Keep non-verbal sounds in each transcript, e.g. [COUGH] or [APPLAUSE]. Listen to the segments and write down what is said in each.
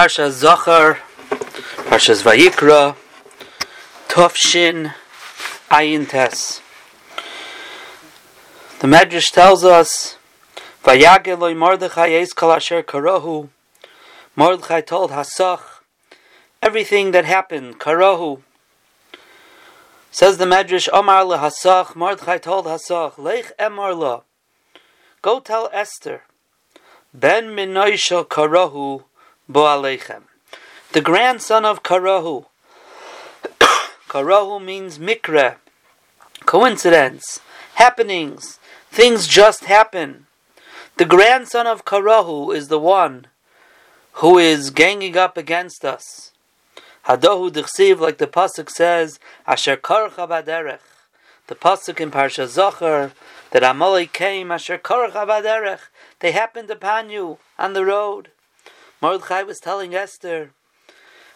Parsha Zachor, Parshas Vayikra, Tufshin, Ayin Tes. The Medrash tells us, Vayageloi Mordechai Eis Kol Asher Karahu. Mordechai told Hasach everything that happened, Karahu. Says the Medrash, Omar le Hasach, Mordechai told Hasach, Lech Emar la. Go tell Esther, Ben Minoisha Karahu, Boalechem. The grandson of Karahu. [COUGHS] Karahu means mikra, coincidence, happenings, things just happen. The grandson of Karahu is the one who is ganging up against us. Hadohu dichsiv, like the pasuk says, Asher karcha baderech. The pasuk in Parsha Zachor that Amalek came, Asher karcha baderech. They happened upon you on the road. Mordechai was telling Esther,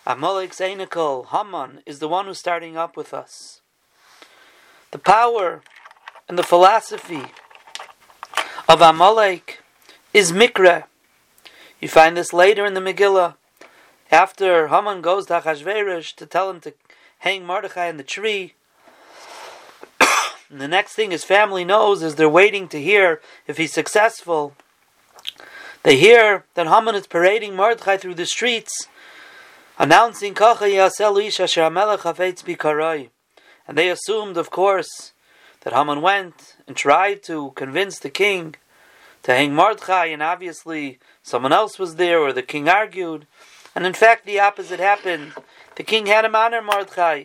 Amalek Zainikol, Haman, is the one who's starting up with us. The power and the philosophy of Amalek is Mikra. You find this later in the Megillah. After Haman goes to Achashverosh to tell him to hang Mordechai in the tree, [COUGHS] and the next thing his family knows is they're waiting to hear if he's successful. They hear that Haman is parading Mordechai through the streets, announcing Kacha Yasel Ish Asher Amelech Hafetz Bikarai. And they assumed, of course, that Haman went and tried to convince the king to hang Mordechai, and obviously someone else was there, or the king argued. And in fact, the opposite happened. The king had him honor Mordechai.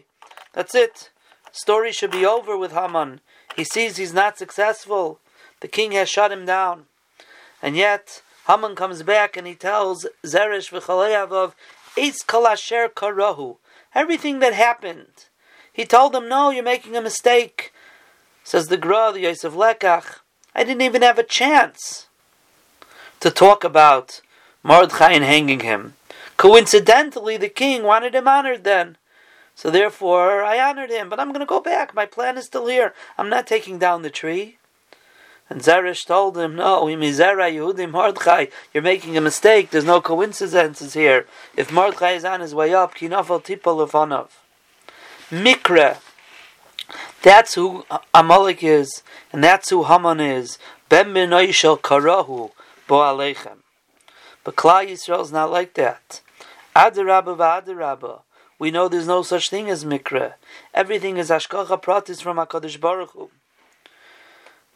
That's it. Story should be over with Haman. He sees he's not successful. The king has shut him down. And yet, Haman comes back and he tells Zeresh v'chaleyav Eitz kalasher karahu. Everything that happened. He told them, no, you're making a mistake. Says the Gra, the Yosef Lekach, I didn't even have a chance to talk about Mordechai and hanging him. Coincidentally, the king wanted him honored then. So therefore, I honored him, but I'm going to go back. My plan is still here. I'm not taking down the tree. And Zeresh told him, No, you're making a mistake. There's no coincidences here. If Mordechai is on his way up, Kinafel Tipal Lefanov. Mikra. That's who Amalek is, and that's who Haman is. Ben Minoishel Karahu Bo Alechem. But Klal Yisrael is not like that. Adarabba v'adarabba. We know there's no such thing as Mikra. Everything is Hashgacha Pratis from HaKadosh Baruch Hu.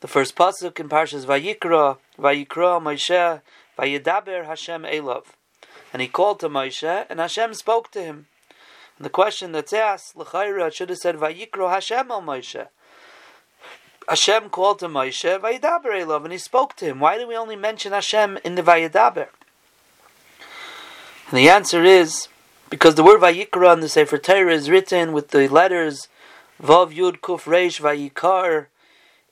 The first pasuk in Parshas Vayikra, Vayikra Moshe, Vayedaber Hashem Elov, and he called to Moshe, and Hashem spoke to him. And the question that's asked, L'chayra, should have said Vayikra Hashem El Moshe. Hashem called to Moshe, Vayedaber Elov, and he spoke to him. Why do we only mention Hashem in the Vayedaber? And the answer is because the word Vayikra in the Sefer Torah is written with the letters Vav Yud Kuf Reish Vayikar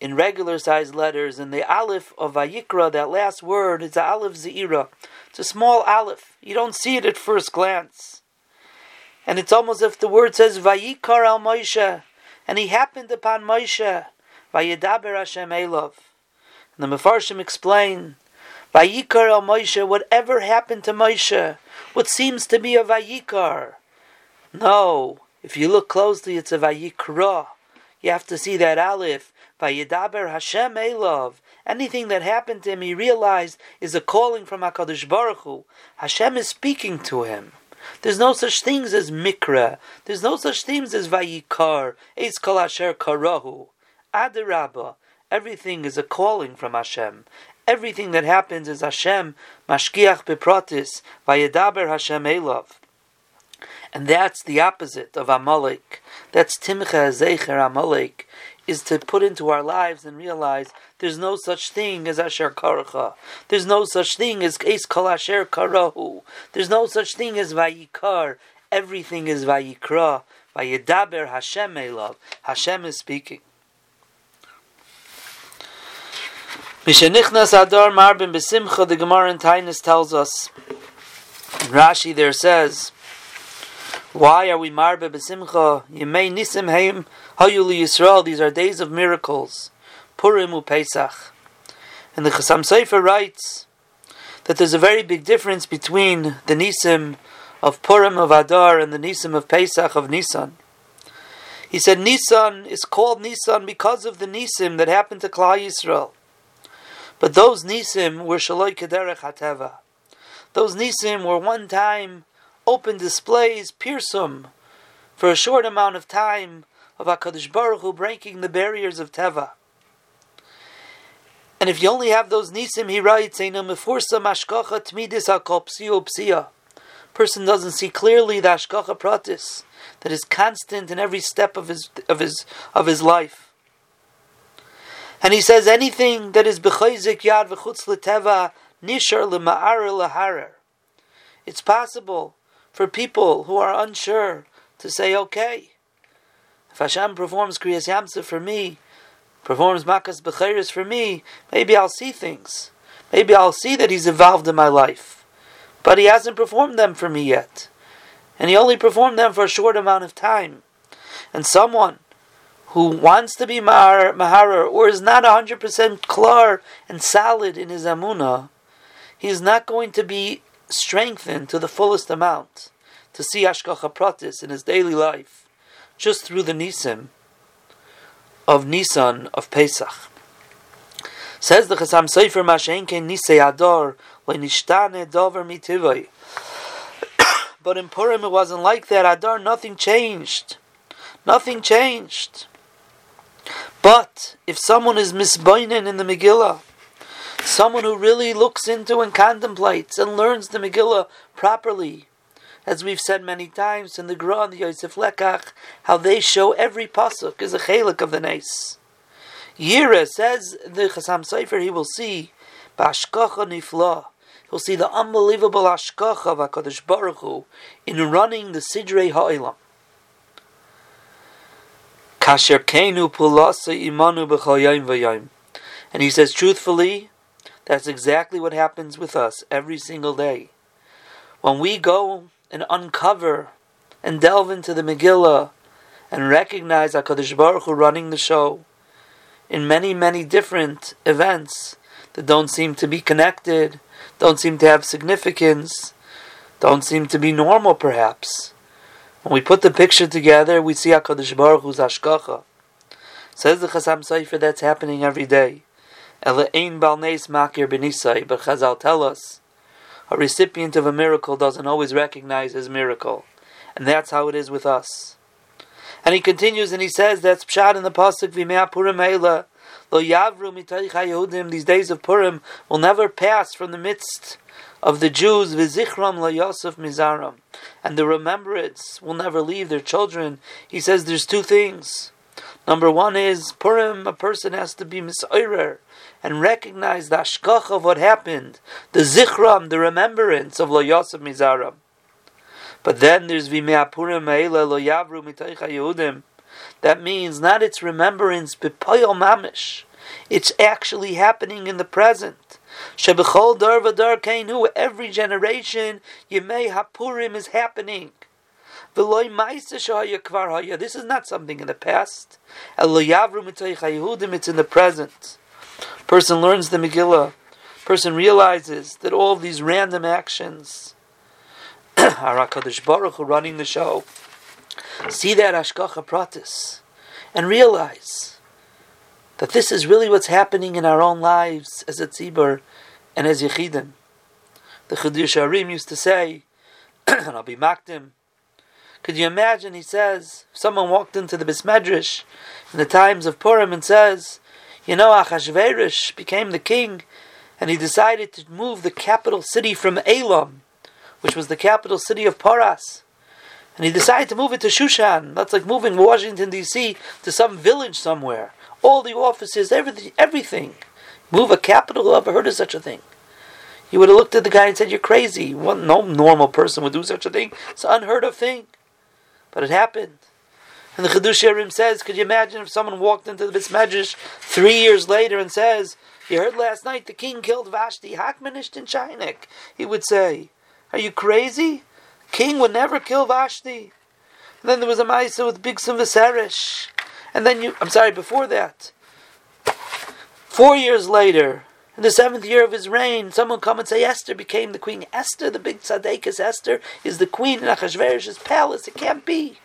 in regular sized letters, and the aleph of Vayikra, that last word, is the aleph zeira. It's a small aleph. You don't see it at first glance. And it's almost as if the word says Vayikar al Moshe, and he happened upon Moshe, Vayedaber Hashem Elov. And the Mefarshim explain, Vayikar al Moshe, whatever happened to Moshe, what seems to be a Vayikar. No, if you look closely, it's a Vayikra. You have to see that aleph. Vayedaber Hashem Elov. Anything that happened to him, he realized is a calling from Hakadosh Baruch Hu. Hashem is speaking to him. There's no such things as mikra. There's no such things as vayikar. Eitz kol asher karahu. Adarabba. Everything is a calling from Hashem. Everything that happens is Hashem mashkiach bepratis vayedaber Hashem Elov. And that's the opposite of Amalek. That's Timcha Zecher Amalek is to put into our lives and realize there's no such thing as Asher Karacha. There's no such thing as Eis Kol Asher Karahu. There's no such thing as Vayikar. Everything is Vayikra. Vayedaber Hashem Elov. Hashem is speaking. Mishenichnas Adar Marbin Besimcha, the Gemara in Taanis tells us, Rashi there says, why are we marbe besimcha? Yemei nisim heim hayuli Yisrael. These are days of miracles. Purim u Pesach. And the Chasam Sofer writes that there's a very big difference between the Nisim of Purim of Adar and the Nisim of Pesach of Nisan. He said Nisan is called Nisan because of the Nisim that happened to Klal Yisrael. But those Nisim were Shaloi Kederech Hateva. Those Nisim were one time open displays, pirsum, for a short amount of time of HaKadosh Baruch Hu breaking the barriers of Teva. And if you only have those Nisim, he writes, mefursa mashkacha tmidis hakol psiya Person doesn't see clearly the hashgacha pratis that is constant in every step of his of his of his life. And he says anything that is b'chayzik yad v'chutz l'teva nishar l'ma'ar l'harer. It's possible for people who are unsure to say, okay, if Hashem performs Kriyas Yamsa for me, performs Makas Bechiris for me, maybe I'll see things. Maybe I'll see that He's involved in my life. But He hasn't performed them for me yet. And He only performed them for a short amount of time. And someone who wants to be Mahar, or is not 100% klar and solid in his Amunah, he is not going to be strengthened to the fullest amount to see Hashgacha Pratis in his daily life just through the Nisim of Nisan of Pesach. Says the Chasam Sofer Mashenke Nisei Ador Lenishtane Dover Mitivoi. [COUGHS] But in Purim it wasn't like that. Adar, nothing changed. Nothing changed. But if someone is misbainin in the Megillah, someone who really looks into and contemplates and learns the Megillah properly, as we've said many times in the Gra and the Yosef Lekach, how they show every pasuk is a chelik of the Nes. Yira says the Chasam Sofer he will see Bashkacha Nifla. He'll see the unbelievable Ashkacha of Hakadosh Baruch Hu in running the Sidrei Ha'ilam. Kasher Kenu Pulasa Imanu B'Chayim V'Yayim. And he says truthfully, that's exactly what happens with us every single day. When we go and uncover and delve into the Megillah and recognize HaKadosh Baruch Hu running the show in many, many different events that don't seem to be connected, don't seem to have significance, don't seem to be normal perhaps. When we put the picture together, we see HaKadosh Baruch Hu's Ashkacha. Says the Chasam Sofer that's happening every day. Ela'ein balneis makir benisai, but Chazal tell us a recipient of a miracle doesn't always recognize his miracle. And that's how it is with us. And he continues and he says that's pshat in the pasuk v'mea purim eila lo yavru Yehudim. These days of Purim will never pass from the midst of the Jews v'zichram lo Yosef mizaram, and the remembrance will never leave their children. He says there's two things. Number one is Purim. A person has to be misoirer and recognize the ashkach of what happened, the zichram, the remembrance of Lo Yosef Mizaram. But then there's Vimeapurim Me'ela Lo Yavru Mitaycha Yehudim. That means not its remembrance, but Poyol Mamish. It's actually happening in the present. Shebechol Dar Vadar Kainu, every generation, Yemei Hapurim is happening. This is not something in the past. It's in the present. Person learns the Megillah. Person realizes that all these random actions [CLEARS THROAT] are HaKadosh Baruch Hu running the show. See that Hashgacha Pratis and realize that this is really what's happening in our own lives as a tzibur and as yechidim. The Chiddushei HaRim used to say, and I'll be makdim. Could you imagine? He says, if someone walked into the Bismedrish in the times of Purim and says, you know, Achashverosh became the king, and he decided to move the capital city from Elam, which was the capital city of Paras. And he decided to move it to Shushan. That's like moving Washington, D.C. to some village somewhere. All the offices, everything. everything. Move a capital? Who ever heard of such a thing? You would have looked at the guy and said, You're crazy. no normal person would do such a thing. It's an unheard of thing. But it happened. And the Chiddushei HaRim says, could you imagine if someone walked into the Bismedrash three years later and says, you heard last night the king killed Vashti, Hakmanisht and Shainik? He would say, are you crazy? King would never kill Vashti. And then there was a Maisa with Bigsim Viseresh. And then you, I'm sorry, before that, four years later, In the seventh year of his reign, someone come and say Esther became the queen. Esther, the big tzaddikus Esther, is the queen in Achashverosh's palace. It can't be.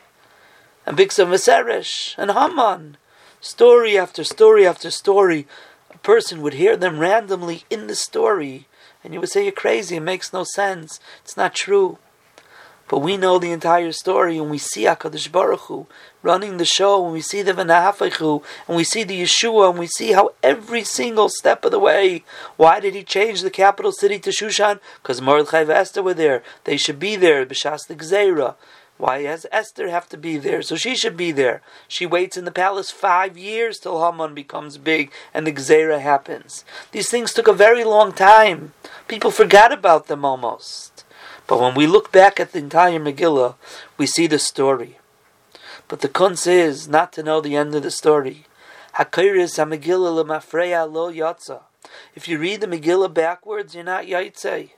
And Bigsa Viseresh and Haman, story after story after story, a person would hear them randomly in the story, and you would say you're crazy. It makes no sense. It's not true. But we know the entire story, and we see Hakadosh Baruch Hu running the show, and we see the V'nahafachu, and we see the Yeshua, and we see how every single step of the way. Why did he change the capital city to Shushan? Because Mordechai and Esther were there. They should be there. B'shas the Why does Esther have to be there? So she should be there. She waits in the palace five years till Haman becomes big and the Gzera happens. These things took a very long time. People forgot about them almost. But when we look back at the entire Megillah, we see the story. But the kunz is not to know the end of the story. Hakiris Megillah lemafreya lo yatza. If you read the Megillah backwards, you're not yaitze.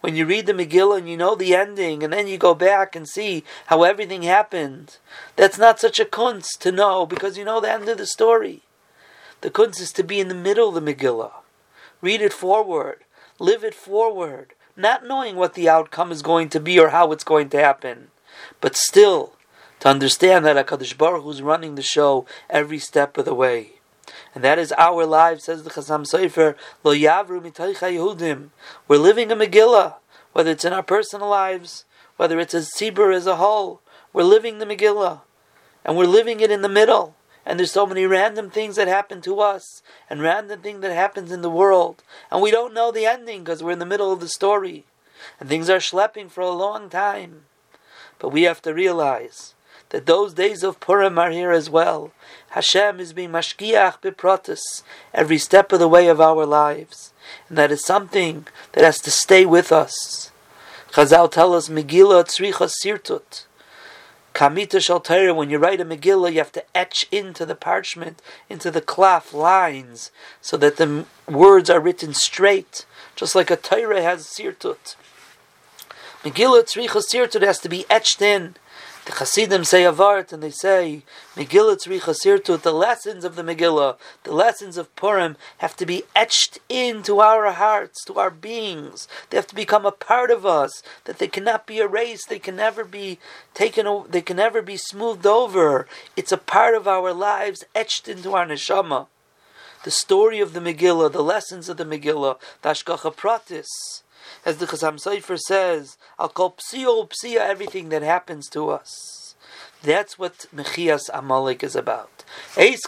When you read the Megillah and you know the ending, and then you go back and see how everything happened, that's not such a kunz to know because you know the end of the story. The kunz is to be in the middle of the Megillah. Read it forward, live it forward, not knowing what the outcome is going to be or how it's going to happen, but still to understand that Hakadosh Baruch Hu is running the show every step of the way. And that is our lives, says the Chasam Sofer, Lo Yavru Yehudim. We're living a Megillah, whether it's in our personal lives, whether it's as Tzibur as a whole. We're living the Megillah, and we're living it in the middle. And there's so many random things that happen to us and random thing that happens in the world. And we don't know the ending because we're in the middle of the story. And things are schlepping for a long time. But we have to realize that those days of Purim are here as well. Hashem is being mashkiach beprotis every step of the way of our lives. And that is something that has to stay with us. Chazal tell us, Megillah tzricha sirtut. Kamita Shal when you write a Megillah, you have to etch into the parchment, into the cloth lines, so that the words are written straight, just like a Torah has sirtut. Megillah Tzricha Sirtut has to be etched in. The Hasidim say Avart, and they say Megillah Sirtut, the lessons of the Megillah, the lessons of Purim, have to be etched into our hearts, to our beings. They have to become a part of us. That they cannot be erased. They can never be taken. They can never be smoothed over. It's a part of our lives, etched into our neshama. The story of the Megillah, the lessons of the Megillah, the Hashgacha Pratis as the Chasam Sofer says, I'll call psio psia everything that happens to us. That's what Mechias Amalek is about. That's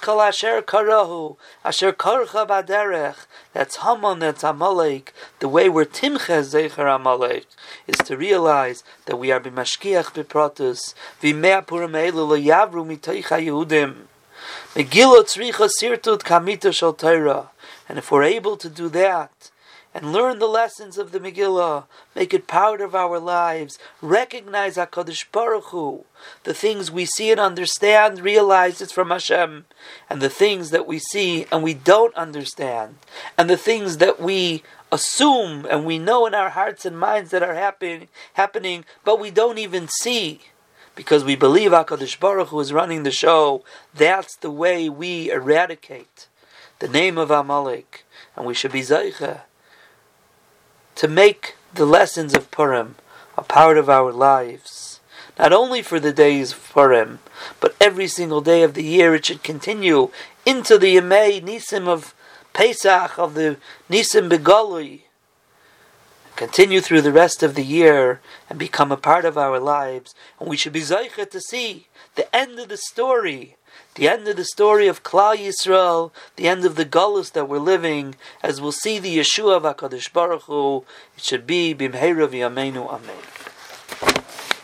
Haman, that's Amalek. The way we're timche zecher Amalek is to realize that we are b'mashkiach b'pratus, v'mea purim elu lo mitoicha Yehudim. Megillah tzricha sirtut kamita shal And if we're able to do that, and learn the lessons of the Megillah, make it part of our lives, recognize HaKadosh Baruch Hu, the things we see and understand, realize it's from Hashem, and the things that we see and we don't understand, and the things that we assume and we know in our hearts and minds that are happen, happening, but we don't even see. Because we believe HaKadosh Baruch Hu is running the show, that's the way we eradicate the name of Amalek. And we should be Zaycha to make the lessons of Purim a part of our lives. Not only for the days of Purim, but every single day of the year it should continue into the Yemei Nisim of Pesach, of the Nisim Begalui. Continue through the rest of the year and become a part of our lives. And we should be Zaycha to see the end of the story the end of the story of Klal Yisrael, the end of the Gullus that we're living, as we'll see the Yeshua of HaKadosh Baruch Hu, it should be Bimheira V'Yameinu Amen.